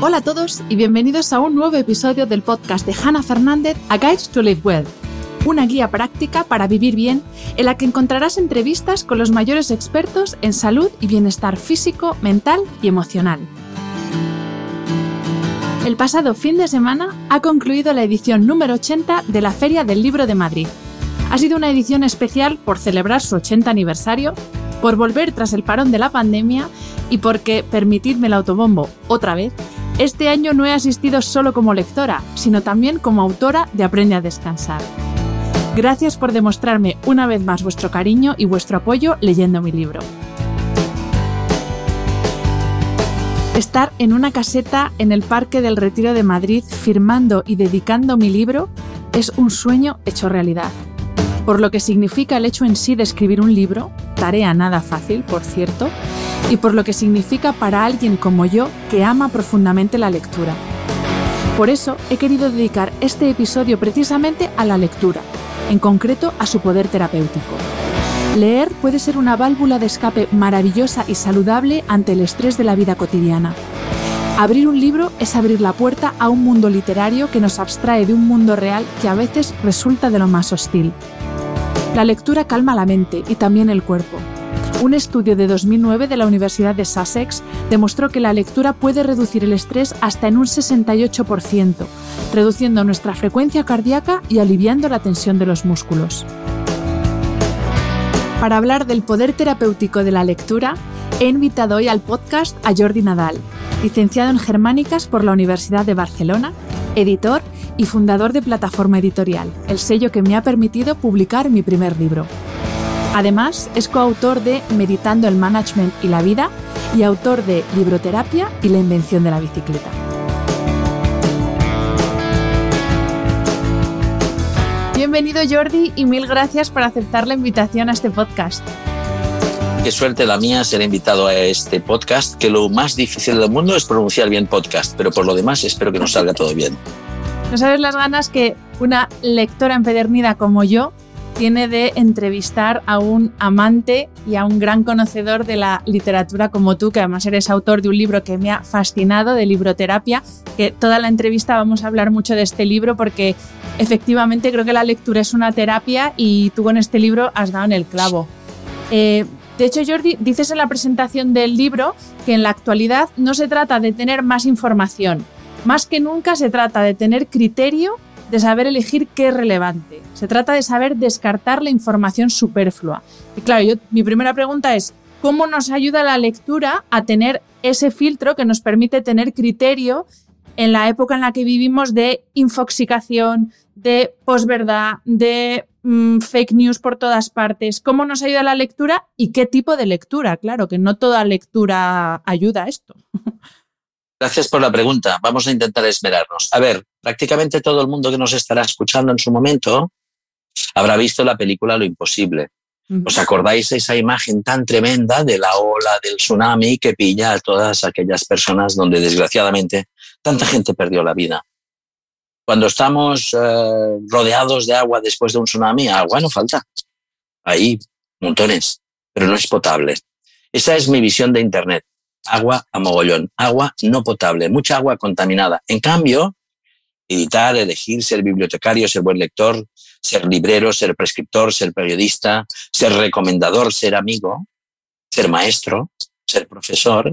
Hola a todos y bienvenidos a un nuevo episodio del podcast de Hannah Fernández, A Guide to Live Well una guía práctica para vivir bien en la que encontrarás entrevistas con los mayores expertos en salud y bienestar físico, mental y emocional. El pasado fin de semana ha concluido la edición número 80 de la Feria del Libro de Madrid. Ha sido una edición especial por celebrar su 80 aniversario, por volver tras el parón de la pandemia y porque, permitidme el autobombo otra vez, este año no he asistido solo como lectora, sino también como autora de Aprende a Descansar. Gracias por demostrarme una vez más vuestro cariño y vuestro apoyo leyendo mi libro. Estar en una caseta en el Parque del Retiro de Madrid firmando y dedicando mi libro es un sueño hecho realidad. Por lo que significa el hecho en sí de escribir un libro, tarea nada fácil, por cierto, y por lo que significa para alguien como yo que ama profundamente la lectura. Por eso he querido dedicar este episodio precisamente a la lectura, en concreto a su poder terapéutico. Leer puede ser una válvula de escape maravillosa y saludable ante el estrés de la vida cotidiana. Abrir un libro es abrir la puerta a un mundo literario que nos abstrae de un mundo real que a veces resulta de lo más hostil. La lectura calma la mente y también el cuerpo. Un estudio de 2009 de la Universidad de Sussex demostró que la lectura puede reducir el estrés hasta en un 68%, reduciendo nuestra frecuencia cardíaca y aliviando la tensión de los músculos. Para hablar del poder terapéutico de la lectura, he invitado hoy al podcast a Jordi Nadal, licenciado en Germánicas por la Universidad de Barcelona, editor y fundador de Plataforma Editorial, el sello que me ha permitido publicar mi primer libro. Además, es coautor de Meditando el Management y la Vida y autor de Libroterapia y la Invención de la Bicicleta. Bienvenido Jordi y mil gracias por aceptar la invitación a este podcast. Qué suerte la mía ser invitado a este podcast, que lo más difícil del mundo es pronunciar bien podcast, pero por lo demás espero que nos salga todo bien. No sabes las ganas que una lectora empedernida como yo tiene de entrevistar a un amante y a un gran conocedor de la literatura como tú, que además eres autor de un libro que me ha fascinado, de libroterapia, que toda la entrevista vamos a hablar mucho de este libro porque efectivamente creo que la lectura es una terapia y tú con este libro has dado en el clavo. Eh, de hecho, Jordi, dices en la presentación del libro que en la actualidad no se trata de tener más información, más que nunca se trata de tener criterio de saber elegir qué es relevante. Se trata de saber descartar la información superflua. Y claro, yo, mi primera pregunta es, ¿cómo nos ayuda la lectura a tener ese filtro que nos permite tener criterio en la época en la que vivimos de infoxicación, de posverdad, de mm, fake news por todas partes? ¿Cómo nos ayuda la lectura y qué tipo de lectura? Claro, que no toda lectura ayuda a esto. Gracias por la pregunta. Vamos a intentar esmerarnos. A ver, prácticamente todo el mundo que nos estará escuchando en su momento habrá visto la película Lo Imposible. ¿Os acordáis de esa imagen tan tremenda de la ola del tsunami que pilla a todas aquellas personas donde desgraciadamente tanta gente perdió la vida? Cuando estamos eh, rodeados de agua después de un tsunami, agua no falta. Ahí, montones, pero no es potable. Esa es mi visión de Internet agua a mogollón, agua no potable, mucha agua contaminada. En cambio, editar, elegir, ser bibliotecario, ser buen lector, ser librero, ser prescriptor, ser periodista, ser recomendador, ser amigo, ser maestro, ser profesor,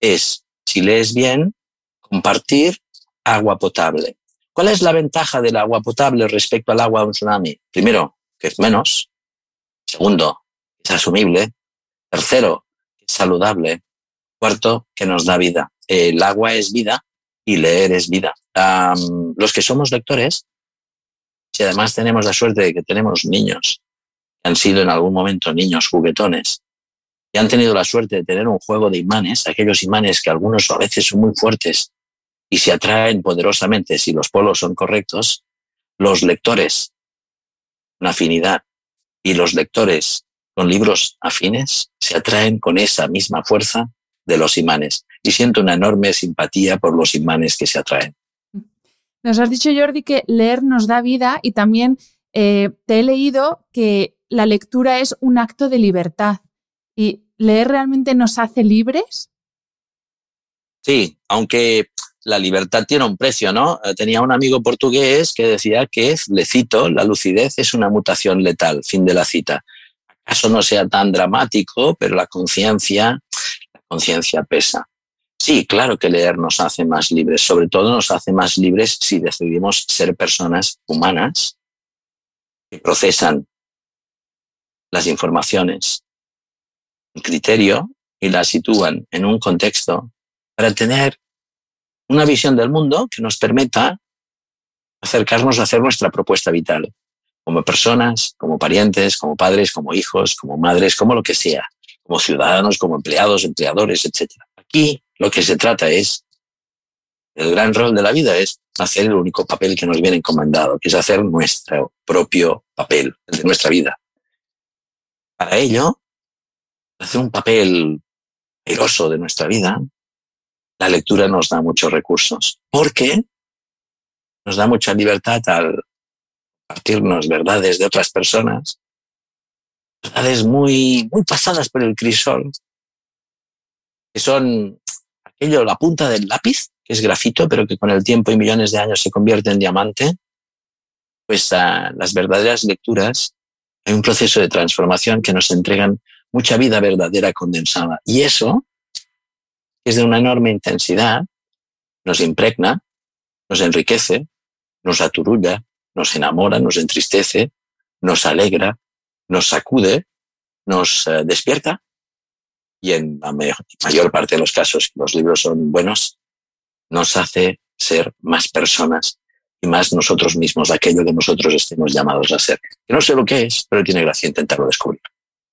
es, si lees bien, compartir agua potable. ¿Cuál es la ventaja del agua potable respecto al agua de un tsunami? Primero, que es menos. Segundo, es asumible. Tercero, que es saludable. Cuarto, que nos da vida. El agua es vida y leer es vida. los que somos lectores, si además tenemos la suerte de que tenemos niños han sido en algún momento niños juguetones y han tenido la suerte de tener un juego de imanes, aquellos imanes que algunos a veces son muy fuertes y se atraen poderosamente si los polos son correctos, los lectores con afinidad y los lectores con libros afines se atraen con esa misma fuerza de los imanes y siento una enorme simpatía por los imanes que se atraen. Nos has dicho, Jordi, que leer nos da vida y también eh, te he leído que la lectura es un acto de libertad. ¿Y leer realmente nos hace libres? Sí, aunque la libertad tiene un precio, ¿no? Eh, tenía un amigo portugués que decía que, le cito, la lucidez es una mutación letal, fin de la cita. Acaso no sea tan dramático, pero la conciencia, la conciencia pesa. Sí, claro que leer nos hace más libres, sobre todo nos hace más libres si decidimos ser personas humanas que procesan las informaciones, un criterio y las sitúan en un contexto para tener una visión del mundo que nos permita acercarnos a hacer nuestra propuesta vital, como personas, como parientes, como padres, como hijos, como madres, como lo que sea, como ciudadanos, como empleados, empleadores, etc. Aquí lo que se trata es, el gran rol de la vida es hacer el único papel que nos viene encomendado, que es hacer nuestro propio papel, el de nuestra vida. Para ello, hacer un papel airoso de nuestra vida, la lectura nos da muchos recursos, porque nos da mucha libertad al compartirnos verdades de otras personas, verdades muy, muy pasadas por el crisol, que son aquello, la punta del lápiz, que es grafito, pero que con el tiempo y millones de años se convierte en diamante, pues uh, las verdaderas lecturas hay un proceso de transformación que nos entregan mucha vida verdadera condensada. Y eso es de una enorme intensidad, nos impregna, nos enriquece, nos aturulla, nos enamora, nos entristece, nos alegra, nos sacude, nos uh, despierta. Y en la mayor parte de los casos, los libros son buenos, nos hace ser más personas y más nosotros mismos, aquello que nosotros estemos llamados a ser. No sé lo que es, pero tiene gracia intentarlo descubrir.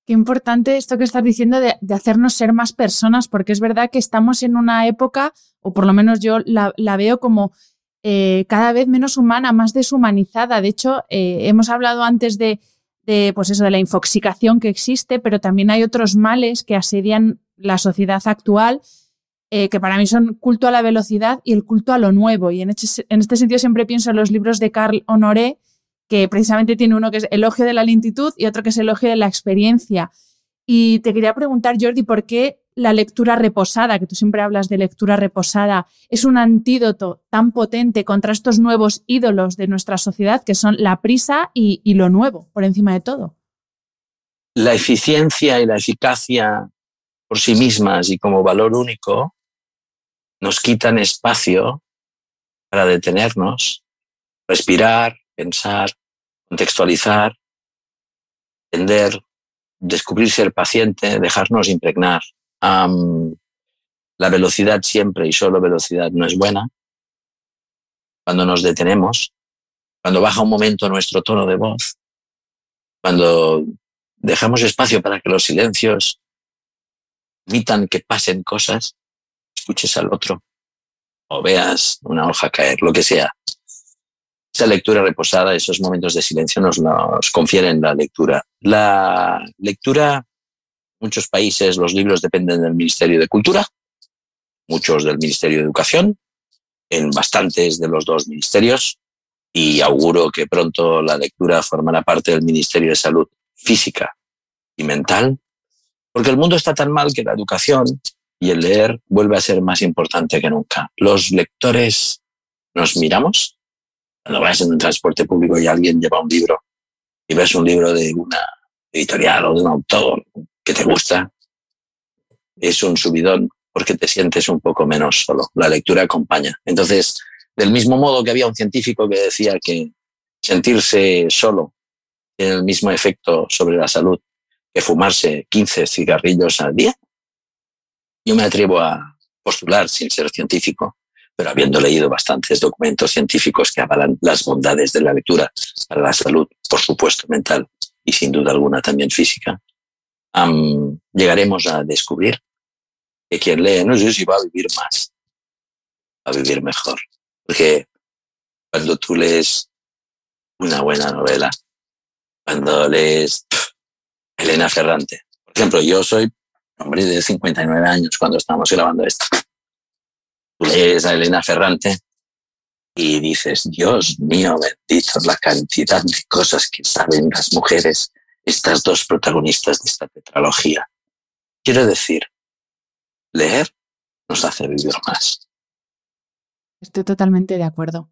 Qué importante esto que estás diciendo de, hacernos ser más personas, porque es verdad que estamos en una época, o por lo menos yo la, veo como eh, cada vez menos humana, más deshumanizada. De hecho, eh, hemos hablado antes de, pues eso, de la infoxicación que existe, pero también hay otros males que asedian la sociedad actual eh, que para mí son culto a la velocidad y el culto a lo nuevo. Y en este, en este sentido siempre pienso en los libros de Carl Honoré, que precisamente tiene uno que es Elogio de la lentitud y otro que es Elogio de la experiencia. Y te quería preguntar, Jordi, ¿por qué la lectura reposada, que tú siempre hablas de lectura reposada, es un antídoto tan potente contra estos nuevos ídolos de nuestra sociedad que son la prisa y, y lo nuevo, por encima de todo? La eficiencia y la eficacia por sí mismas y como valor único nos quitan espacio para detenernos, respirar, pensar, contextualizar, entender, descubrir ser paciente, dejarnos impregnar. la velocidad siempre y solo velocidad no es buena. Cuando nos detenemos, cuando baja un momento nuestro tono de voz, cuando dejamos espacio para que los silencios permitan que pasen cosas, escuches al otro o veas una hoja caer, lo que sea. Esa lectura reposada, esos momentos de silencio nos confieren la lectura. La lectura, muchos países los libros dependen del Ministerio de Cultura, muchos del Ministerio de Educación, en bastantes de los dos ministerios, y auguro que pronto la lectura formará parte del Ministerio de Salud Física y Mental, porque el mundo está tan mal que la educación y el leer vuelve a ser más importante que nunca. Los lectores nos miramos. Cuando vas en un transporte público y alguien lleva un libro y ves un libro de una editorial o de un autor que te gusta, es un subidón porque te sientes un poco menos solo. La lectura acompaña. Entonces, del mismo modo que había un científico que decía que sentirse solo tiene el mismo efecto sobre la salud que fumarse 15 cigarrillos al día, yo me atrevo a postular sin ser científico, pero habiendo leído bastantes documentos científicos que avalan las bondades de la lectura para la salud, por supuesto, mental y sin duda alguna también física, llegaremos a descubrir que quien lee no sé si va a vivir más, va a vivir mejor. Porque cuando tú lees una buena novela, cuando lees Elena Ferrante, por ejemplo, yo soy hombre de 59 años cuando estamos grabando esto. Lees a Elena Ferrante y dices, Dios mío, bendito la cantidad de cosas que saben las mujeres, estas dos protagonistas de esta tetralogía. Quiero decir, leer nos hace vivir más. Estoy totalmente de acuerdo.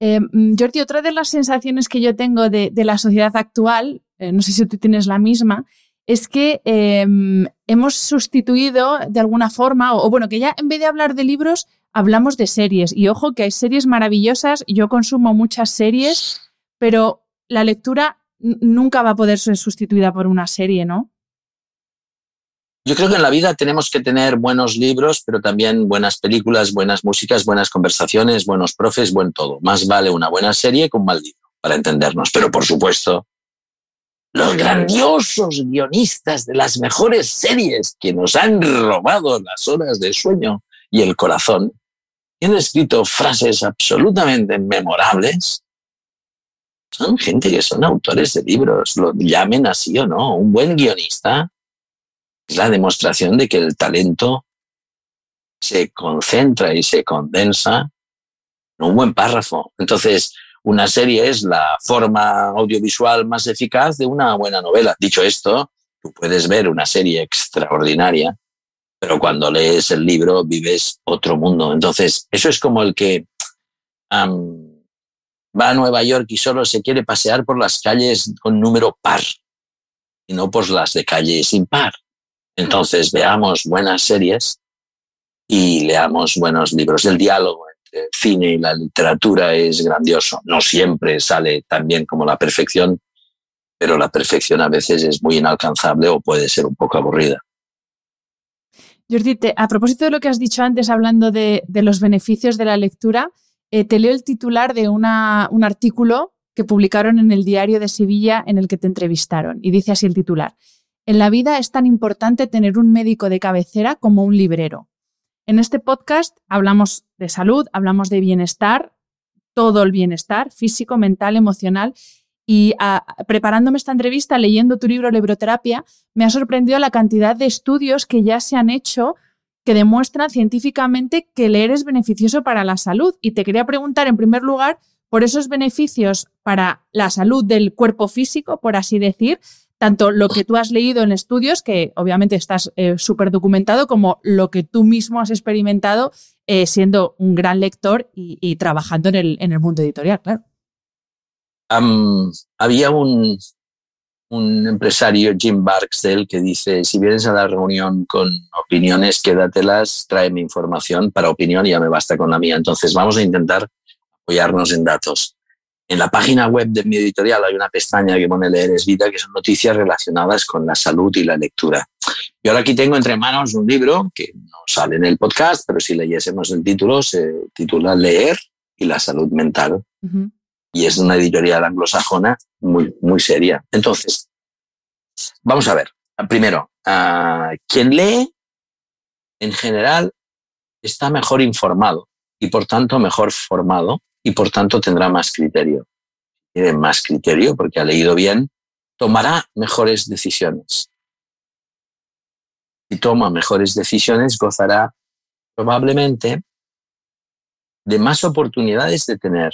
Eh, Jordi, otra de las sensaciones que yo tengo de, la sociedad actual, eh, no sé si tú tienes la misma, es que em, hemos sustituido de alguna forma, o, bueno, que ya en vez de hablar de libros, hablamos de series. Y ojo que hay series maravillosas, yo consumo muchas series, pero la lectura nunca va a poder ser sustituida por una serie, ¿no? Yo creo que en la vida tenemos que tener buenos libros, pero también buenas películas, buenas músicas, buenas conversaciones, buenos profes, buen todo. Más vale una buena serie que un mal libro, para entendernos. Pero por supuesto, los grandiosos guionistas de las mejores series que nos han robado las horas de sueño y el corazón, han escrito frases absolutamente memorables, son gente que son autores de libros, lo llamen así o no. Un buen guionista es la demostración de que el talento se concentra y se condensa en un buen párrafo. Entonces, una serie es la forma audiovisual más eficaz de una buena novela. Dicho esto, tú puedes ver una serie extraordinaria, pero cuando lees el libro vives otro mundo. Entonces, eso es como el que va a Nueva York y solo se quiere pasear por las calles con número par y no por las de calles impar. Entonces, veamos buenas series y leamos buenos libros. El diálogo el cine y la literatura es grandioso. No siempre sale tan bien como la perfección, pero la perfección a veces es muy inalcanzable o puede ser un poco aburrida. Jordi, a propósito de lo que has dicho antes, hablando de, los beneficios de la lectura, eh, te leo el titular de un artículo que publicaron en el diario de Sevilla en el que te entrevistaron. Y dice así el titular. En la vida es tan importante tener un médico de cabecera como un librero. En este podcast hablamos de salud, hablamos de bienestar, todo el bienestar físico, mental, emocional. Y preparándome esta entrevista, leyendo tu libro Libroterapia, me ha sorprendido la cantidad de estudios que ya se han hecho que demuestran científicamente que leer es beneficioso para la salud. Y te quería preguntar, en primer lugar, por esos beneficios para la salud del cuerpo físico, por así decir, tanto lo que tú has leído en estudios, que obviamente estás eh, súper documentado, como lo que tú mismo has experimentado eh, siendo un gran lector y, trabajando en el, en el, mundo editorial, claro. había un, un empresario, Jim Barksdale, que dice, si vienes a la reunión con opiniones, quédatelas, tráeme información para opinión ya me basta con la mía. Entonces vamos a intentar apoyarnos en datos. En la página web de mi editorial hay una pestaña que pone Leer es Vida, que son noticias relacionadas con la salud y la lectura. Y ahora aquí tengo entre manos un libro que no sale en el podcast, pero si leyésemos el título, se titula Leer y la salud mental. Y es una editorial anglosajona muy, muy seria. Entonces, vamos a ver. Primero, quien lee, en general, está mejor informado y por tanto mejor formado y por tanto tendrá más criterio. Tiene más criterio porque ha leído bien, tomará mejores decisiones. Si toma mejores decisiones, gozará probablemente de más oportunidades de tener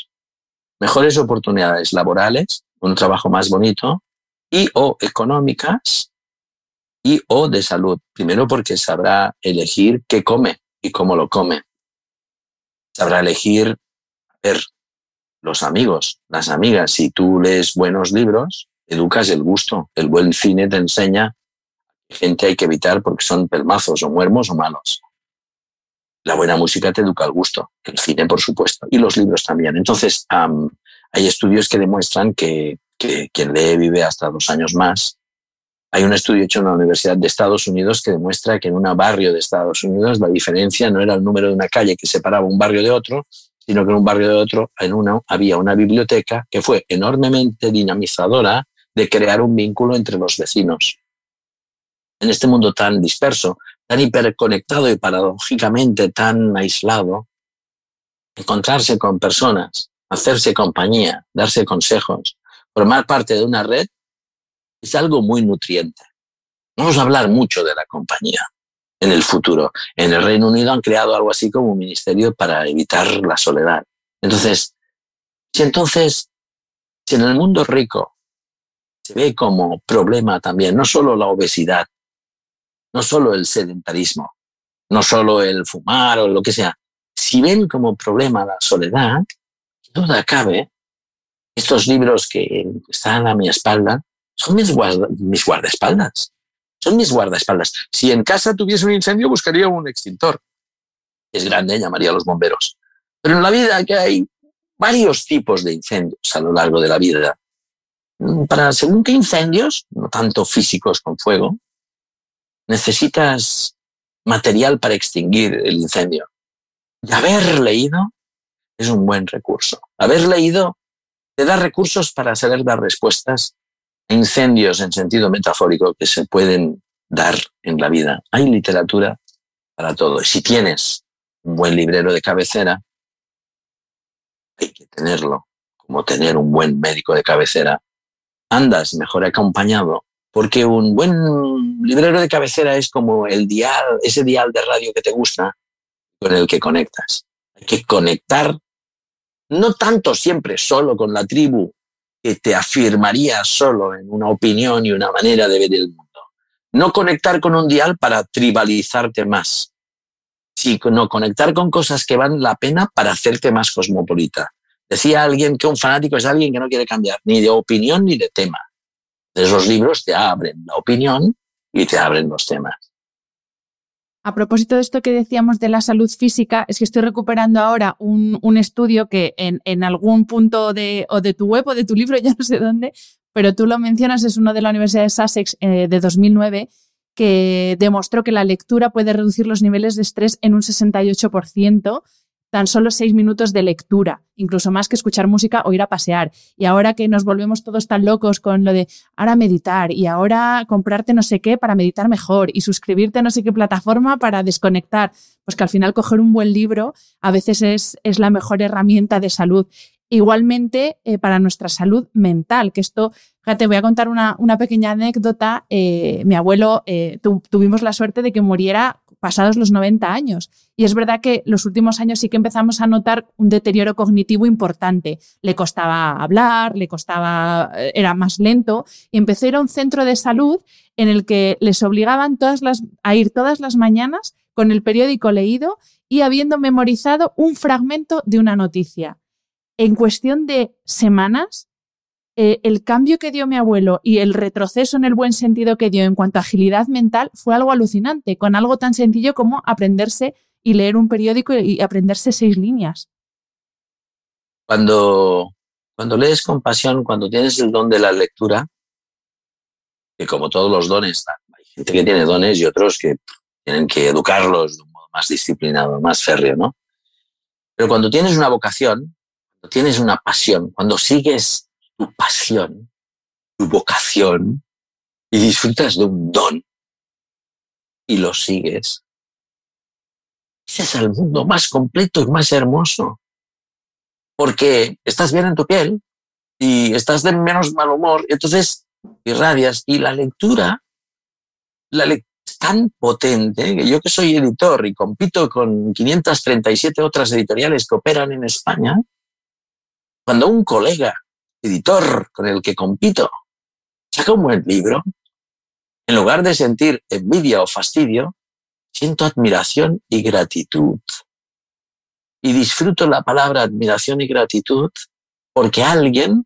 mejores oportunidades laborales, un trabajo más bonito, y o económicas, y o de salud. Primero porque sabrá elegir qué come y cómo lo come. Sabrá elegir los amigos, las amigas. Si tú lees buenos libros, educas el gusto. El buen cine te enseña gente hay que evitar porque son pelmazos o muermos o malos. La buena música te educa el gusto, el cine por supuesto, y los libros también. Entonces, hay estudios que demuestran que, que quien lee vive hasta dos años más. Hay un estudio hecho en la Universidad de Estados Unidos que demuestra que en un barrio de Estados Unidos la diferencia no era el número de una calle que separaba un barrio de otro, sino que en un barrio de otro, en uno, había una biblioteca que fue enormemente dinamizadora de crear un vínculo entre los vecinos. En este mundo tan disperso, tan hiperconectado y paradójicamente tan aislado, encontrarse con personas, hacerse compañía, darse consejos, formar parte de una red, es algo muy nutriente. Vamos a hablar mucho de la compañía en el futuro. En el Reino Unido han creado algo así como un ministerio para evitar la soledad. Entonces, si entonces, si en el mundo rico se ve como problema también, no solo la obesidad, no solo el sedentarismo, no solo el fumar o lo que sea, si ven como problema la soledad, duda cabe, estos libros que están a mi espalda son mis, mis guardaespaldas. Son mis guardaespaldas. Si en casa tuviese un incendio, buscaría un extintor. Es grande, llamaría a los bomberos. Pero en la vida que hay varios tipos de incendios a lo largo de la vida. Para según qué incendios, no tanto físicos con fuego, necesitas material para extinguir el incendio. Y haber leído es un buen recurso. Haber leído te da recursos para saber dar respuestas incendios en sentido metafórico que se pueden dar en la vida. Hay literatura para todo. Y si tienes un buen librero de cabecera, hay que tenerlo, como tener un buen médico de cabecera. Andas mejor acompañado, porque un buen librero de cabecera es como el dial, ese dial de radio que te gusta, con el que conectas. Hay que conectar no tanto siempre solo con la tribu que te afirmaría solo en una opinión y una manera de ver el mundo. No conectar con un dial para tribalizarte más, sino conectar con cosas que valen la pena para hacerte más cosmopolita. Decía alguien que un fanático es alguien que no quiere cambiar ni de opinión ni de tema. Esos libros te abren la opinión y te abren los temas. A propósito de esto que decíamos de la salud física, es que estoy recuperando ahora un, estudio que en, algún punto de, o de tu web o de tu libro, ya no sé dónde, pero tú lo mencionas, es uno de la Universidad de Sussex eh, de 2009, que demostró que la lectura puede reducir los niveles de estrés en un 68% tan solo seis minutos de lectura, incluso más que escuchar música o ir a pasear. Y ahora que nos volvemos todos tan locos con lo de ahora meditar y ahora comprarte no sé qué para meditar mejor y suscribirte a no sé qué plataforma para desconectar, pues que al final coger un buen libro a veces es, es la mejor herramienta de salud. Igualmente eh, para nuestra salud mental, que esto, fíjate, voy a contar una, pequeña anécdota. Eh, mi abuelo, eh, tuvimos la suerte de que muriera pasados los 90 años. Y es verdad que los últimos años sí que empezamos a notar un deterioro cognitivo importante. Le costaba hablar, le costaba, era más lento. Y empezó a ir a un centro de salud en el que les obligaban todas las, a ir todas las mañanas con el periódico leído y habiendo memorizado un fragmento de una noticia. En cuestión de semanas, eh, el cambio que dio mi abuelo y el retroceso en el buen sentido que dio en cuanto a agilidad mental fue algo alucinante, con algo tan sencillo como aprenderse y leer un periódico y aprenderse seis líneas. Cuando, cuando lees con pasión, cuando tienes el don de la lectura, que como todos los dones, hay gente que tiene dones y otros que tienen que educarlos de un modo más disciplinado, más férreo, ¿no? Pero cuando tienes una vocación, tienes una pasión, cuando sigues tu pasión, tu vocación, y disfrutas de un don y lo sigues, ese es el mundo más completo y más hermoso. Porque estás bien en tu piel y estás de menos mal humor, y entonces irradias. Y la lectura, la es tan potente que yo que soy editor y compito con 537 otras editoriales que operan en España, cuando un colega editor con el que compito saca un buen libro, en lugar de sentir envidia o fastidio, siento admiración y gratitud. Y disfruto la palabra admiración y gratitud porque alguien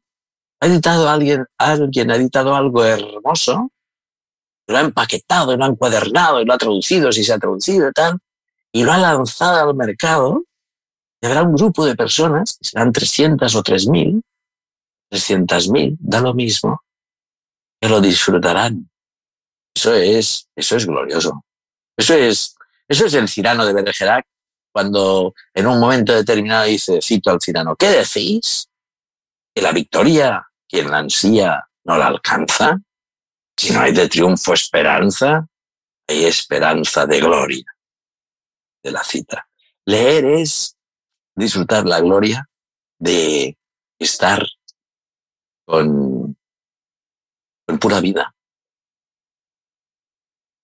ha editado alguien, alguien ha editado algo hermoso, lo ha empaquetado, lo ha encuadernado, lo ha traducido, si se ha traducido y tal, y lo ha lanzado al mercado, y habrá un grupo de personas, serán 300 o 3000, 300.000, da lo mismo, que lo disfrutarán. Eso es, eso es glorioso. Eso es, eso es el Cirano de Bergerac, cuando en un momento determinado dice, cito al Cirano, ¿qué decís? Que la victoria, quien la ansía, no la alcanza. Si no hay de triunfo esperanza, hay esperanza de gloria de la cita. Leer es disfrutar la gloria de estar con, con pura vida.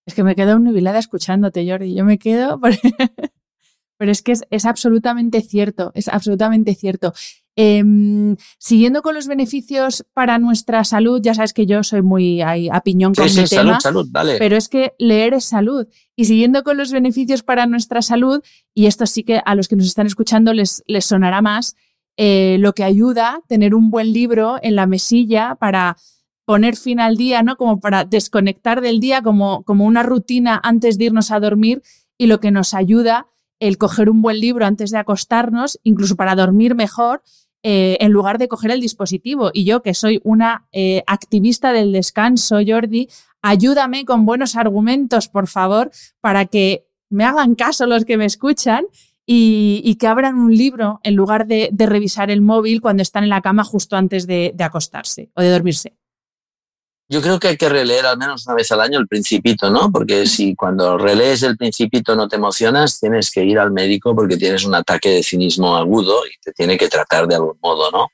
Es que me quedo nubilada escuchándote, Jordi. Yo me quedo, pero es que es, absolutamente cierto, es absolutamente cierto. Em, siguiendo con los beneficios para nuestra salud, ya sabes que yo soy muy a piñón con sí, mi sí, tema, salud, salud, dale. pero es que leer es salud. Y siguiendo con los beneficios para nuestra salud, y esto sí que a los que nos están escuchando les, les sonará más, eh, lo que ayuda tener un buen libro en la mesilla para poner fin al día, ¿no? Como para desconectar del día, como, como una rutina antes de irnos a dormir, y lo que nos ayuda el coger un buen libro antes de acostarnos, incluso para dormir mejor, eh, en lugar de coger el dispositivo. Y yo, que soy una eh, activista del descanso, Jordi, ayúdame con buenos argumentos, por favor, para que me hagan caso los que me escuchan y, que abran un libro en lugar de, revisar el móvil cuando están en la cama justo antes de acostarse o de dormirse. Yo creo que hay que releer al menos una vez al año el Principito, ¿no? Porque si cuando relees el Principito no te emocionas, tienes que ir al médico porque tienes un ataque de cinismo agudo y te tiene que tratar de algún modo, ¿no?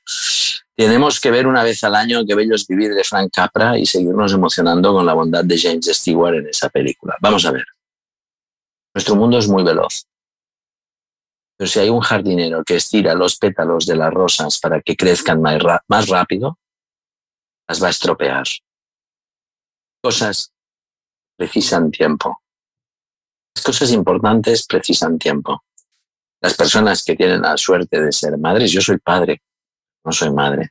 Tenemos que ver una vez al año Qué bello es vivir de Frank Capra y seguirnos emocionando con la bondad de James Stewart en esa película. Vamos a ver. Nuestro mundo es muy veloz. Pero si hay un jardinero que estira los pétalos de las rosas para que crezcan más rápido, las va a estropear cosas precisan tiempo. Las cosas importantes precisan tiempo. Las personas que tienen la suerte de ser madres, yo soy padre, no soy madre.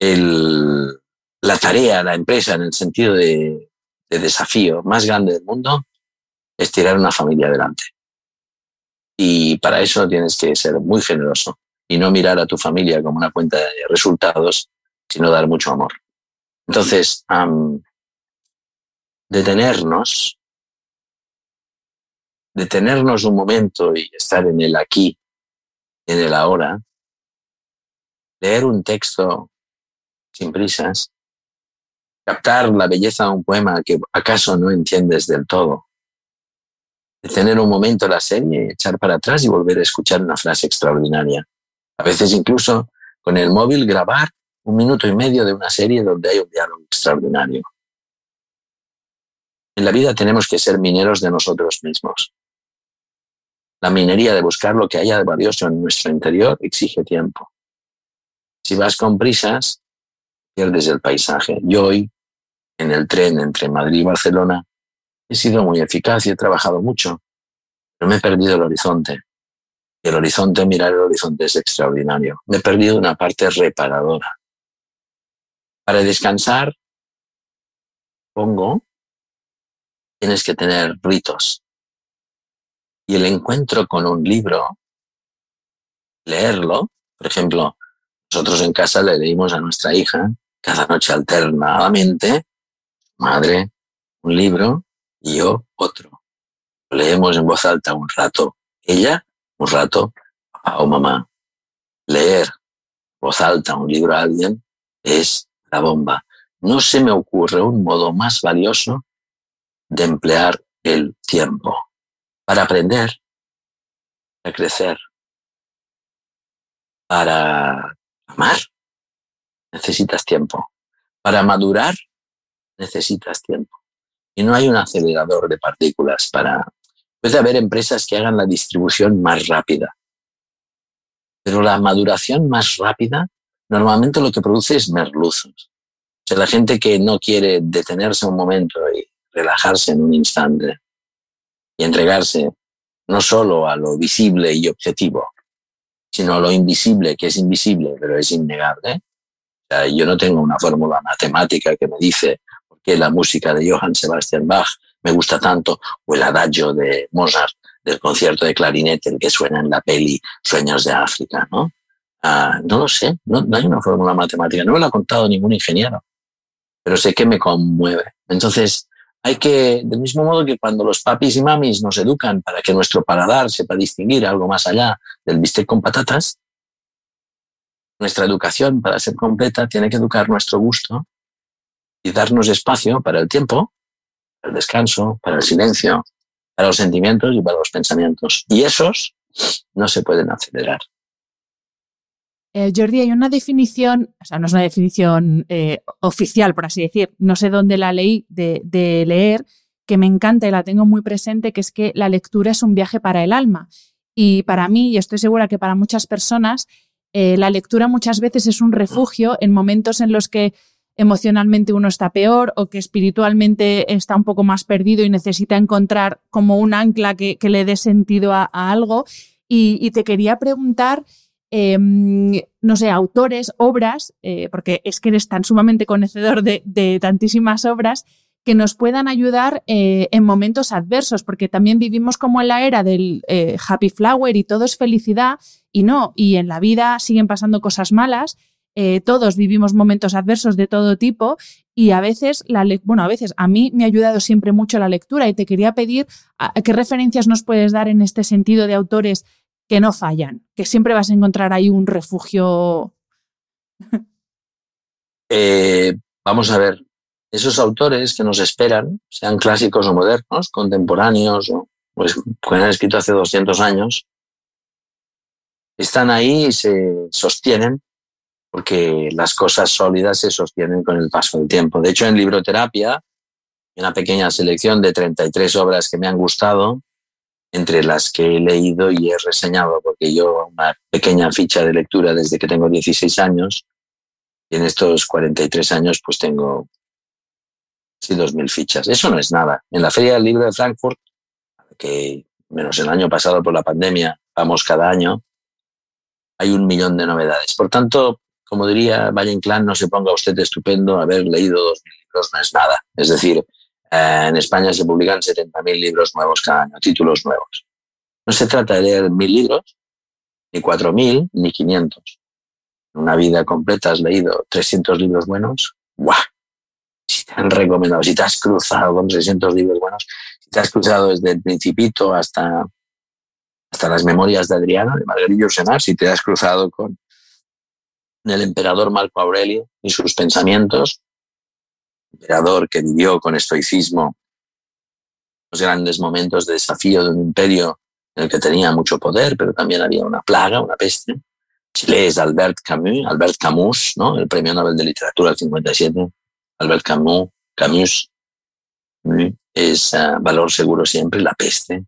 la tarea, la empresa, en el sentido de, de desafío más grande del mundo, es tirar una familia adelante. Y para eso tienes que ser muy generoso y no mirar a tu familia como una cuenta de resultados, sino dar mucho amor. Entonces, detenernos, detenernos un momento y estar en el aquí, en el ahora, leer un texto sin prisas, captar la belleza de un poema que acaso no entiendes del todo, detener un momento la serie, echar para atrás y volver a escuchar una frase extraordinaria. A veces incluso con el móvil grabar un minuto y medio de una serie donde hay un diálogo extraordinario. En la vida tenemos que ser mineros de nosotros mismos. La minería de buscar lo que haya de valioso en nuestro interior exige tiempo. Si vas con prisas, pierdes el paisaje. Yo hoy, en el tren entre Madrid y Barcelona, he sido muy eficaz y he trabajado mucho, pero me he perdido el horizonte. Y el horizonte, mirar el horizonte es extraordinario. Me he perdido una parte reparadora. Para descansar, pongo, tienes que tener ritos. Y el encuentro con un libro, leerlo, por ejemplo, nosotros en casa le leímos a nuestra hija cada noche alternadamente, madre, un libro y yo otro. Leemos en voz alta un rato, ella un rato, papá o mamá. Leer voz alta un libro a alguien es la bomba. No se me ocurre un modo más valioso de emplear el tiempo para aprender, para crecer, para amar. Necesitas tiempo. Para madurar, necesitas tiempo. Y no hay un acelerador de partículas para... Puede haber empresas que hagan la distribución más rápida, pero la maduración más rápida normalmente lo que produce es merluzos. O sea, la gente que no quiere detenerse un momento y relajarse en un instante y entregarse no solo a lo visible y objetivo, sino a lo invisible, que es invisible, pero es innegable. Yo no tengo una fórmula matemática que me dice por qué la música de Johann Sebastian Bach me gusta tanto, o el adagio de Mozart del concierto de clarinete que suena en la peli Sueños de África, ¿no? Ah, no lo sé, no, hay una fórmula matemática, no me lo ha contado ningún ingeniero, pero sé que me conmueve. Entonces, hay que, del mismo modo que cuando los papis y mamis nos educan para que nuestro paladar sepa distinguir algo más allá del bistec con patatas, nuestra educación, para ser completa, tiene que educar nuestro gusto y darnos espacio para el tiempo, para el descanso, para el silencio, para los sentimientos y para los pensamientos. Y esos no se pueden acelerar. Eh, Jordi, hay una definición, o sea, no es una definición eh, oficial, por así decir, no sé dónde la leí de, leer, que me encanta y la tengo muy presente, que es que la lectura es un viaje para el alma. Y para mí, y estoy segura que para muchas personas, eh, la lectura muchas veces es un refugio en momentos en los que emocionalmente uno está peor o que espiritualmente está un poco más perdido y necesita encontrar como un ancla que, le dé sentido a, algo. Y, te quería preguntar, em, no sé, autores, obras, eh, porque es que eres tan sumamente conocedor de, tantísimas obras, que nos puedan ayudar eh, en momentos adversos, porque también vivimos como en la era del eh, happy flower y todo es felicidad y no, y en la vida siguen pasando cosas malas, todos vivimos momentos adversos de todo tipo y a veces, la bueno, a veces a mí me ha ayudado siempre mucho la lectura y te quería pedir qué referencias nos puedes dar en este sentido de autores que no fallan, que siempre vas a encontrar ahí un refugio. vamos a ver, esos autores que nos esperan, sean clásicos o modernos, contemporáneos, o pues, han escrito hace 200 años, están ahí y se sostienen porque las cosas sólidas se sostienen con el paso del tiempo. De hecho, en Libroterapia, una pequeña selección de 33 obras que me han gustado, entre las que he leído y he reseñado, porque yo una pequeña ficha de lectura desde que tengo 16 años, y en estos 43 años pues tengo sí, 2.000 fichas. Eso no es nada. En la Feria del Libro de Frankfurt, que menos el año pasado por la pandemia, vamos cada año, hay un millón de novedades. Por tanto, como diría Valle Inclán, no se ponga usted estupendo haber leído 2.000 libros, no es nada. Es decir, en España se publican 70.000 libros nuevos cada año, títulos nuevos. No se trata de leer mil libros, ni 4.000, ni 500. En una vida completa has leído 300 libros buenos. ¡Guau! si te han recomendado, si te has cruzado con 600 libros buenos, si te has cruzado desde el Principito hasta, hasta las memorias de Adriano, de Margarillo Senar, si te has cruzado con el emperador Marco Aurelio y sus pensamientos, emperador que vivió con estoicismo los grandes momentos de desafío de un imperio en el que tenía mucho poder, pero también había una plaga, una peste. Si lees Albert Camus, Albert Camus, ¿no? el premio Nobel de Literatura del 57, Albert Camus, Camus es uh, Valor Seguro Siempre, La Peste.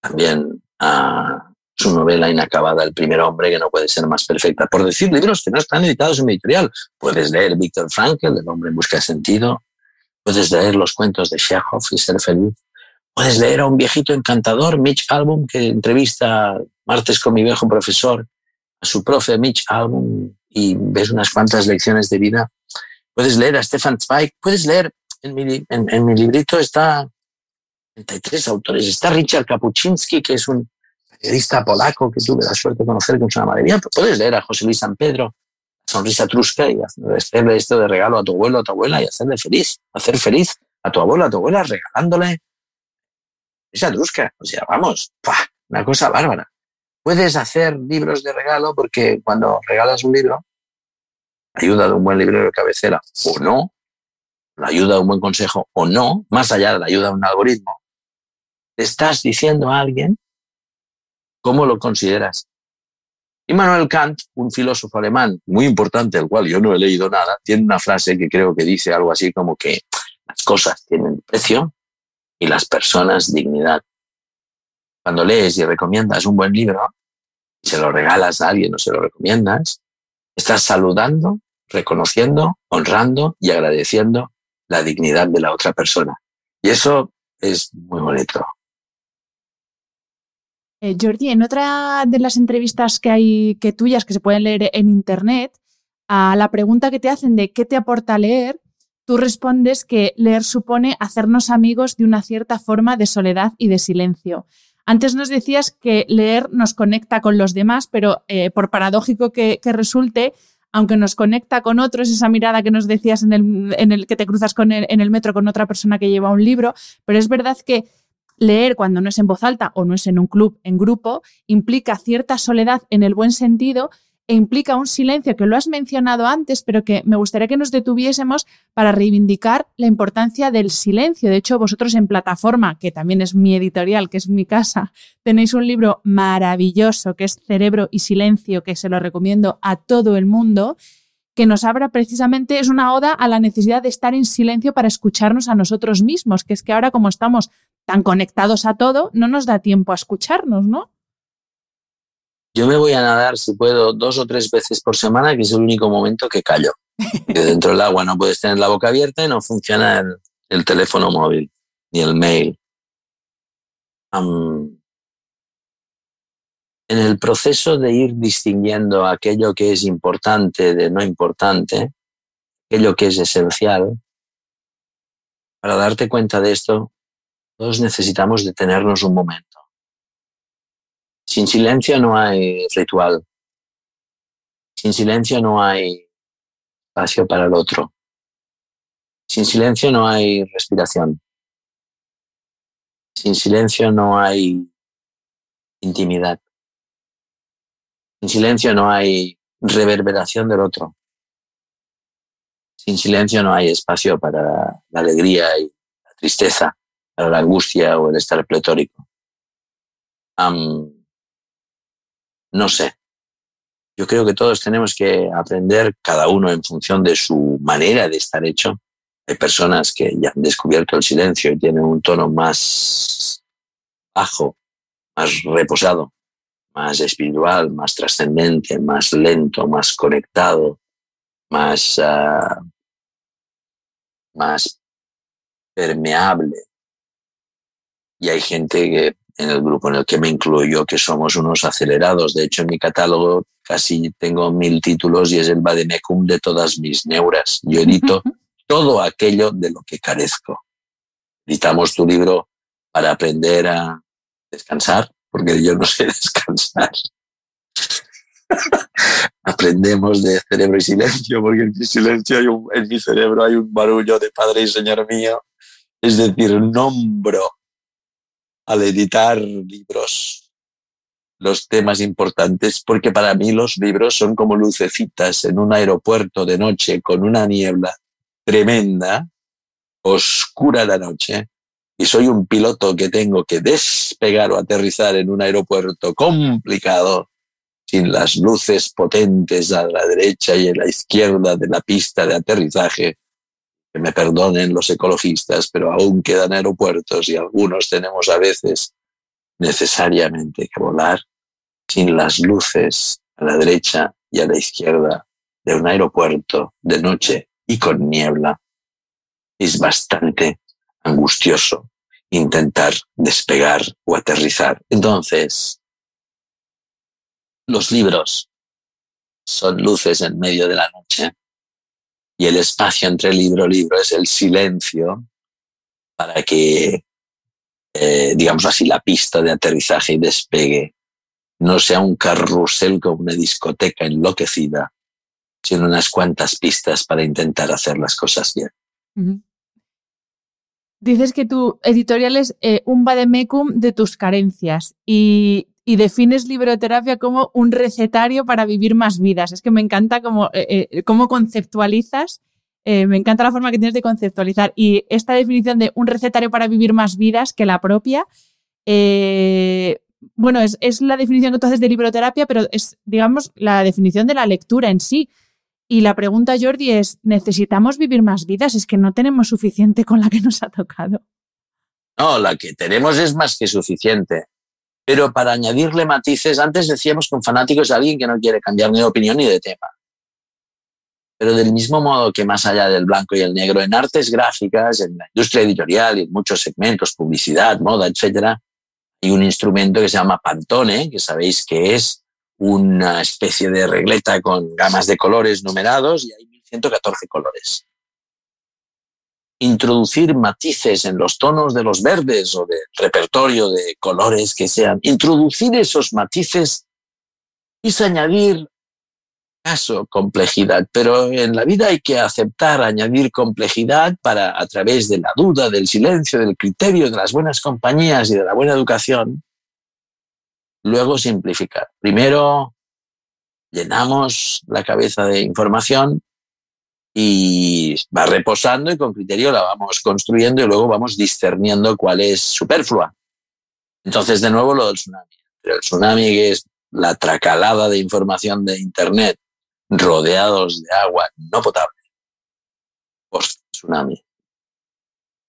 También uh, su novela inacabada, El primer hombre, que no puede ser más perfecta. Por decir libros que no están editados en mi editorial. Puedes leer Víctor Frankl, El hombre en busca de sentido. Puedes leer los cuentos de Chekhov y ser feliz. Puedes leer a un viejito encantador, Mitch Album, que entrevista martes con mi viejo profesor, a su profe Mitch Album, y ves unas cuantas lecciones de vida puedes leer a Stefan Zweig, puedes leer, en mi, en, mi librito está 33 autores, está Richard Kapuczynski, que es un periodista polaco que tuve la suerte de conocer, que es una maravilla, puedes leer a José Luis San Pedro, Sonrisa Trusca, y hacerle esto de regalo a tu abuelo, a tu abuela, y hacerle feliz, hacer feliz a tu abuelo, a tu abuela, regalándole esa Trusca. O sea, vamos, una cosa bárbara. Puedes hacer libros de regalo porque cuando regalas un libro, ayuda de un buen librero de cabecera o no, la ayuda de un buen consejo o no, más allá de la ayuda de un algoritmo, estás diciendo a alguien cómo lo consideras. Immanuel Kant, un filósofo alemán muy importante, al cual yo no he leído nada, tiene una frase que creo que dice algo así como que las cosas tienen precio y las personas dignidad. Cuando lees y recomiendas un buen libro y se lo regalas a alguien o se lo recomiendas, Estás saludando, reconociendo, honrando y agradeciendo la dignidad de la otra persona. Y eso es muy bonito. Eh, Jordi, en otra de las entrevistas que hay que tuyas que se pueden leer en internet, a la pregunta que te hacen de qué te aporta leer, tú respondes que leer supone hacernos amigos de una cierta forma de soledad y de silencio. Antes nos decías que leer nos conecta con los demás, pero eh, por paradójico que, resulte, aunque nos conecta con otros, esa mirada que nos decías en el, en el que te cruzas con en el metro con otra persona que lleva un libro, pero es verdad que leer cuando no es en voz alta o no es en un club, en grupo, implica cierta soledad en el buen sentido e implica un silencio que lo has mencionado antes, pero que me gustaría que nos detuviésemos para reivindicar la importancia del silencio. De hecho, vosotros en plataforma, que también es mi editorial, que es mi casa, tenéis un libro maravilloso que es Cerebro y Silencio, que se lo recomiendo a todo el mundo que nos abra precisamente es una oda a la necesidad de estar en silencio para escucharnos a nosotros mismos, que es que ahora como estamos tan conectados a todo, no nos da tiempo a escucharnos, ¿no? Yo me voy a nadar, si puedo, dos o tres veces por semana, que es el único momento que callo. Dentro del agua no puedes tener la boca abierta y no funciona el, teléfono móvil ni el mail. en el proceso de ir distinguiendo aquello que es importante de no importante, aquello que es esencial, para darte cuenta de esto, todos necesitamos detenernos un momento. Sin silencio no hay ritual. Sin silencio no hay espacio para el otro. Sin silencio no hay respiración. Sin silencio no hay intimidad. Sin silencio no hay reverberación del otro. Sin silencio no hay espacio para la alegría y la tristeza, la angustia o el estar pletórico no sé. Yo creo que todos tenemos que aprender, cada uno en función de su manera de estar hecho. Hay personas que ya han descubierto el silencio y tienen un tono más bajo, más reposado, más espiritual, más trascendente, más lento, más conectado, más, ah, más permeable. Y hay gente que en el grupo en el que me incluyo, que somos unos acelerados. De hecho, en mi catálogo casi tengo mil títulos y es el vademecum de todas mis neuras. Yo edito todo aquello de lo que carezco. Editamos tu libro para aprender a descansar, porque yo no sé descansar. Aprendemos de cerebro y silencio, porque en mi silencio hay en mi cerebro hay un barullo de Padre y Señor mío. Es decir, nombro al editar libros los temas importantes, porque para mí los libros son como lucecitas en un aeropuerto de noche con una niebla tremenda, oscura la noche, y soy un piloto que tengo que despegar o aterrizar en un aeropuerto complicado, sin las luces potentes a la derecha y a la izquierda de la pista de aterrizaje, me perdonen los ecologistas, pero aún quedan aeropuertos y algunos tenemos a veces necesariamente que volar sin las luces a la derecha y a la izquierda de un aeropuerto de noche y con niebla. Es bastante angustioso intentar despegar o aterrizar. Entonces, los libros son luces en medio de la noche y el espacio entre libro y libro es el silencio para que, eh, digamos así, la pista de aterrizaje y despegue no sea un carrusel como una discoteca enloquecida, sino unas cuantas pistas para intentar hacer las cosas bien. Dices que tu editorial es eh, un vademecum de tus carencias y y defines libroterapia como un recetario para vivir más vidas. Es que me encanta cómo, eh, eh, cómo conceptualizas, eh, me encanta la forma que tienes de conceptualizar. Y esta definición de un recetario para vivir más vidas que la propia, bueno, es, es, la definición que tú haces de libroterapia, pero es, digamos, la definición de la lectura en sí. Y la pregunta, Jordi, es, ¿necesitamos vivir más vidas? Es que no tenemos suficiente con la que nos ha tocado. No, la que tenemos es más que suficiente. Pero para añadirle matices, antes decíamos que un fanático alguien que no quiere cambiar ni de opinión ni de tema. Pero del mismo modo que más allá del blanco y el negro, en artes gráficas, en la industria editorial y en muchos segmentos, publicidad, moda, etcétera, hay un instrumento que se llama Pantone, que sabéis que es una especie de regleta con gamas de colores numerados y hay 1114 colores introducir matices en los tonos de los verdes o del repertorio de colores que sean, introducir esos matices es añadir caso complejidad, pero en la vida hay que aceptar añadir complejidad para a través de la duda, del silencio, del criterio, de las buenas compañías y de la buena educación, luego simplificar. Primero llenamos la cabeza de información y va reposando y con criterio la vamos construyendo y luego vamos discerniendo cuál es superflua. Entonces, de nuevo, lo del tsunami. Pero el tsunami que es la tracalada de información de Internet rodeados de agua no potable, post-tsunami,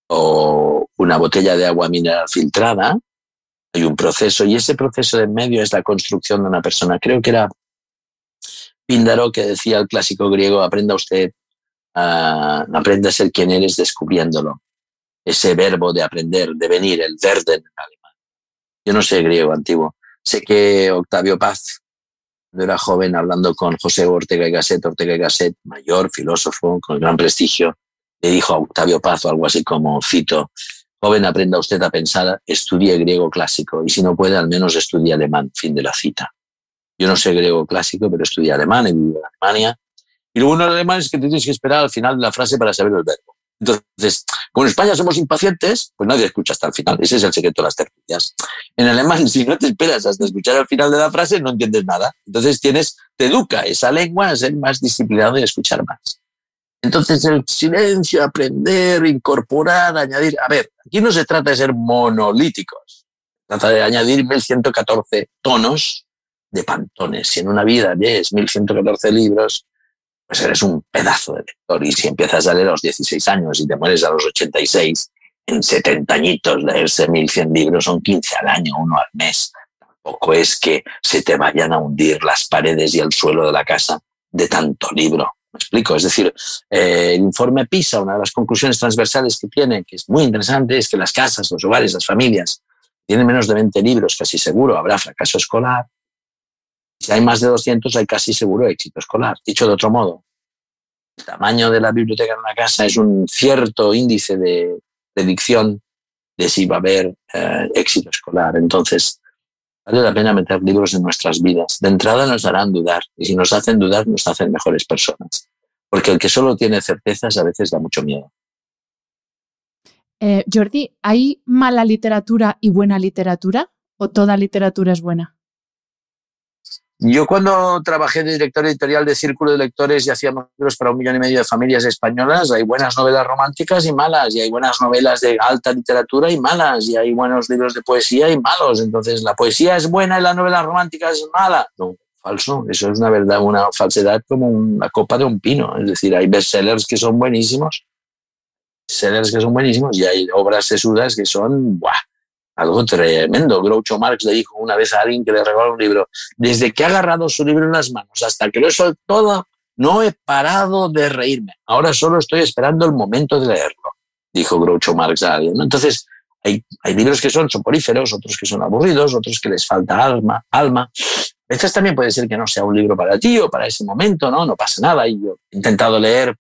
o una botella de agua mineral filtrada, hay un proceso y ese proceso de medio es la construcción de una persona. Creo que era Píndaro que decía el clásico griego, aprenda usted, a, aprenda a ser quien eres descubriéndolo. Ese verbo de aprender, de venir, el verde en alemán. Yo no sé griego antiguo. Sé que Octavio Paz, cuando era joven, hablando con José Ortega y Gasset, Ortega y Gasset, mayor filósofo con gran prestigio, le dijo a Octavio Paz o algo así como, cito, joven, aprenda usted a pensar, estudie griego clásico y si no puede, al menos estudie alemán, fin de la cita. Yo no sé griego clásico, pero estudié alemán, he vivido en Alemania. Y lo bueno en alemán es que tienes que esperar al final de la frase para saber el verbo. Entonces, como en España somos impacientes, pues nadie escucha hasta el final. Ese es el secreto de las tertulias. En alemán, si no te esperas hasta escuchar al final de la frase, no entiendes nada. Entonces tienes, te educa esa lengua a ser más disciplinado y escuchar más. Entonces el silencio, aprender, incorporar, añadir. A ver, aquí no se trata de ser monolíticos. Trata de añadir 1114 tonos de pantones. Si en una vida lees 1114 libros, pues eres un pedazo de lector. Y si empiezas a leer a los 16 años y te mueres a los 86, en 70 añitos leerse 1100 libros son 15 al año, uno al mes. Tampoco es que se te vayan a hundir las paredes y el suelo de la casa de tanto libro. ¿Me explico? Es decir, eh, el informe PISA, una de las conclusiones transversales que tiene, que es muy interesante, es que las casas, los hogares, las familias tienen menos de 20 libros, casi seguro habrá fracaso escolar, si hay más de 200, hay casi seguro éxito escolar. Dicho de otro modo, el tamaño de la biblioteca en una casa es un cierto índice de predicción de si va a haber eh, éxito escolar. Entonces, vale la pena meter libros en nuestras vidas. De entrada nos harán dudar y si nos hacen dudar nos hacen mejores personas. Porque el que solo tiene certezas a veces da mucho miedo. Eh, Jordi, ¿hay mala literatura y buena literatura? ¿O toda literatura es buena? Yo cuando trabajé de director editorial de Círculo de Lectores y hacíamos libros para un millón y medio de familias españolas, hay buenas novelas románticas y malas, y hay buenas novelas de alta literatura y malas, y hay buenos libros de poesía y malos. Entonces, ¿la poesía es buena y la novela romántica es mala? No, falso. Eso es una verdad, una falsedad como una copa de un pino. Es decir, hay bestsellers que son buenísimos, sellers que son buenísimos, y hay obras sesudas que son, ¡buah! Algo tremendo. Groucho Marx le dijo una vez a alguien que le regaló un libro, desde que ha agarrado su libro en las manos hasta que lo he soltado, no he parado de reírme. Ahora solo estoy esperando el momento de leerlo, dijo Groucho Marx a alguien. Entonces, hay, hay libros que son soporíferos, otros que son aburridos, otros que les falta alma. alma. A veces también puede ser que no sea un libro para ti o para ese momento, ¿no? No pasa nada. Y yo he intentado leer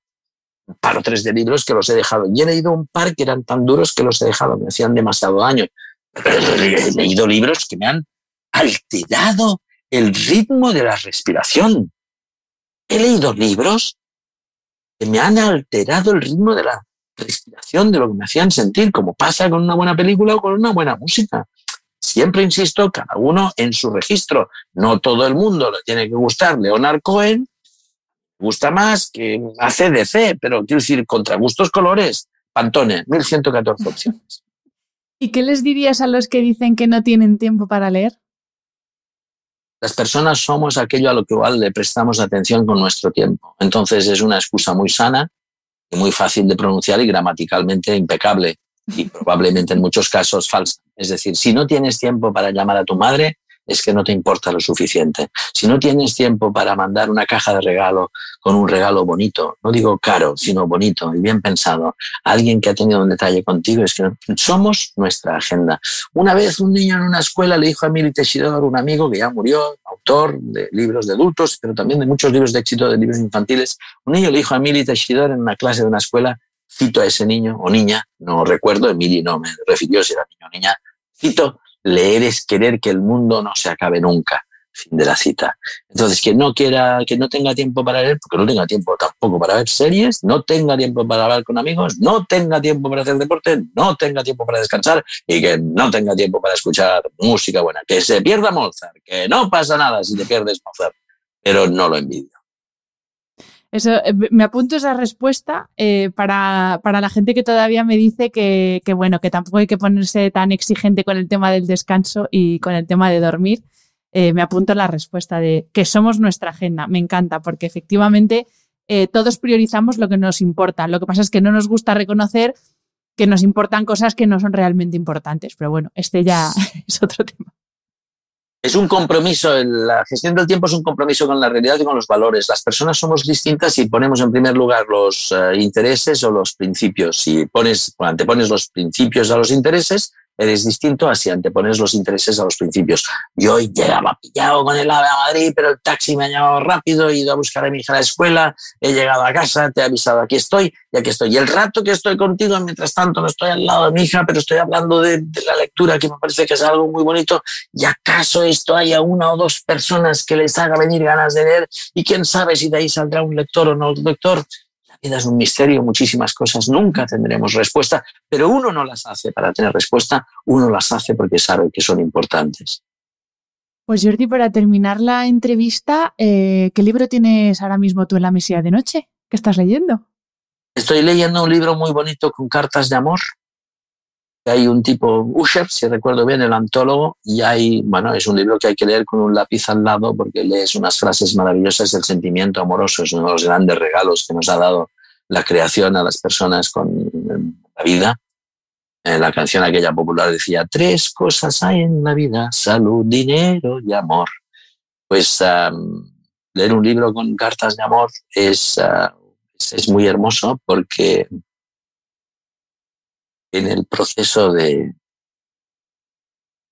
un par o tres de libros que los he dejado. Y he leído un par que eran tan duros que los he dejado, me hacían demasiado daño he leído libros que me han alterado el ritmo de la respiración. He leído libros que me han alterado el ritmo de la respiración, de lo que me hacían sentir, como pasa con una buena película o con una buena música. Siempre insisto, cada uno en su registro. No todo el mundo le tiene que gustar Leonard Cohen, gusta más que ACDC, pero quiero decir, contra gustos colores, Pantone, 1114 opciones. ¿Y qué les dirías a los que dicen que no tienen tiempo para leer? Las personas somos aquello a lo que igual le prestamos atención con nuestro tiempo. Entonces es una excusa muy sana y muy fácil de pronunciar y gramaticalmente impecable y probablemente en muchos casos falsa. Es decir, si no tienes tiempo para llamar a tu madre, es que no te importa lo suficiente. Si no tienes tiempo para mandar una caja de regalo con un regalo bonito, no digo caro, sino bonito y bien pensado, alguien que ha tenido un detalle contigo, es que somos nuestra agenda. Una vez un niño en una escuela le dijo a Mili Teixidor, un amigo que ya murió, autor de libros de adultos, pero también de muchos libros de éxito de libros infantiles, un niño le dijo a Mili Teixidor en una clase de una escuela, cito a ese niño o niña, no recuerdo, Emily no me refirió si era niño o niña, cito, leer es querer que el mundo no se acabe nunca. Fin de la cita. Entonces, que no quiera, que no tenga tiempo para leer, porque no tenga tiempo tampoco para ver series, no tenga tiempo para hablar con amigos, no tenga tiempo para hacer deporte, no tenga tiempo para descansar y que no tenga tiempo para escuchar música buena. Que se pierda Mozart, que no pasa nada si te pierdes Mozart. pero no lo envidio. Eso, eh, me apunto esa respuesta eh, para, la gente que todavía me dice que, bueno, que tampoco hay que ponerse tan exigente con el tema del descanso y con el tema de dormir. Eh, me apunto la respuesta de que somos nuestra agenda. Me encanta porque efectivamente todos priorizamos lo que nos importa. Lo que pasa es que no nos gusta reconocer que nos importan cosas que no son realmente importantes. Pero bueno, este ya es otro tema. Es un compromiso, la gestión del tiempo es un compromiso con la realidad y con los valores. Las personas somos distintas y ponemos en primer lugar los eh, intereses o los principios. Si pones, antepones los principios a los intereses, eres distinto a si antepones los intereses a los principios. Yo llegaba pillado con el AVE a Madrid, pero el taxi me ha llevado rápido, he ido a buscar a mi hija a la escuela, he llegado a casa, te he avisado, aquí estoy, y aquí estoy. Y el rato que estoy contigo, mientras tanto no estoy al lado de mi hija, pero estoy hablando de, la lectura, que me parece que es algo muy bonito, y acaso esto haya una o dos personas que les haga venir ganas de leer, y quién sabe si de ahí saldrá un lector o no un lector vida es un misterio, muchísimas cosas nunca tendremos respuesta, pero uno no las hace para tener respuesta, uno las hace porque sabe que son importantes. Pues Jordi, para terminar la entrevista, eh, ¿qué libro tienes ahora mismo tú en la mesía de noche? ¿Qué estás leyendo? Estoy leyendo un libro muy bonito con cartas de amor. Hay un tipo Usher, si recuerdo bien, el antólogo, y hay, bueno, es un libro que hay que leer con un lápiz al lado porque lees unas frases maravillosas del sentimiento amoroso, es uno de los grandes regalos que nos ha dado la creación a las personas con la vida. En la canción aquella popular decía, tres cosas hay en la vida, salud, dinero y amor. Pues leer un libro con cartas de amor es, ah, es muy hermoso porque en el proceso de,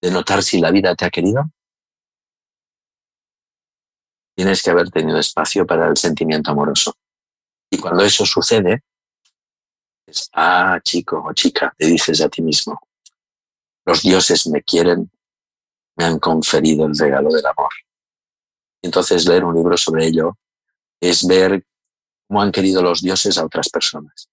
notar si la vida te ha querido, tienes que haber tenido espacio para el sentimiento amoroso. Y cuando eso sucede, es, ah, chico o chica, te dices a ti mismo, los dioses me quieren, me han conferido el regalo del amor. entonces leer un libro sobre ello es ver cómo han querido los dioses a otras personas.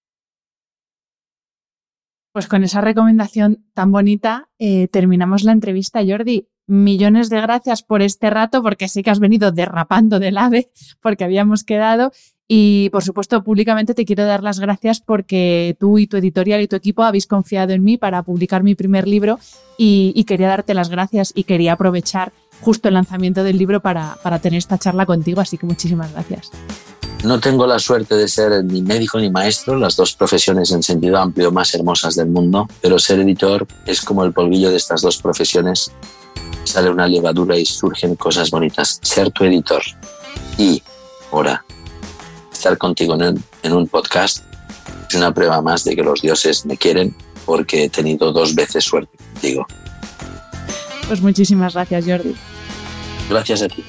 Pues con esa recomendación tan bonita eh, terminamos la entrevista, Jordi millones de gracias por este rato, porque sí que has venido derrapando del ave, porque habíamos quedado. Y por supuesto, públicamente te quiero dar las gracias porque tú y tu editorial y tu equipo habéis confiado en mí para publicar mi primer libro y, quería darte las gracias y quería aprovechar justo el lanzamiento del libro para, para tener esta charla contigo, así que muchísimas gracias. No tengo la suerte de ser ni médico ni maestro, las dos profesiones en sentido amplio más hermosas del mundo, pero ser editor es como el polvillo de estas dos profesiones sale una levadura y surgen cosas bonitas. Ser tu editor y ahora estar contigo en, un podcast es una prueba más de que los dioses me quieren porque he tenido dos veces suerte contigo. Pues muchísimas gracias, Jordi. Gracias a ti.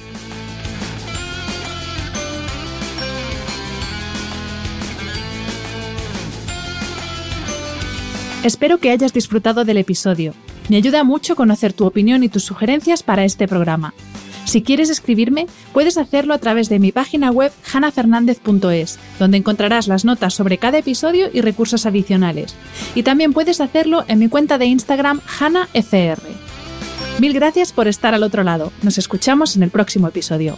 Espero que hayas disfrutado del episodio. Me ayuda mucho conocer tu opinión y tus sugerencias para este programa. Si quieres escribirme, puedes hacerlo a través de mi página web hanafernandez.es, donde encontrarás las notas sobre cada episodio y recursos adicionales. Y también puedes hacerlo en mi cuenta de Instagram hanafr. Mil gracias por estar al otro lado. Nos escuchamos en el próximo episodio.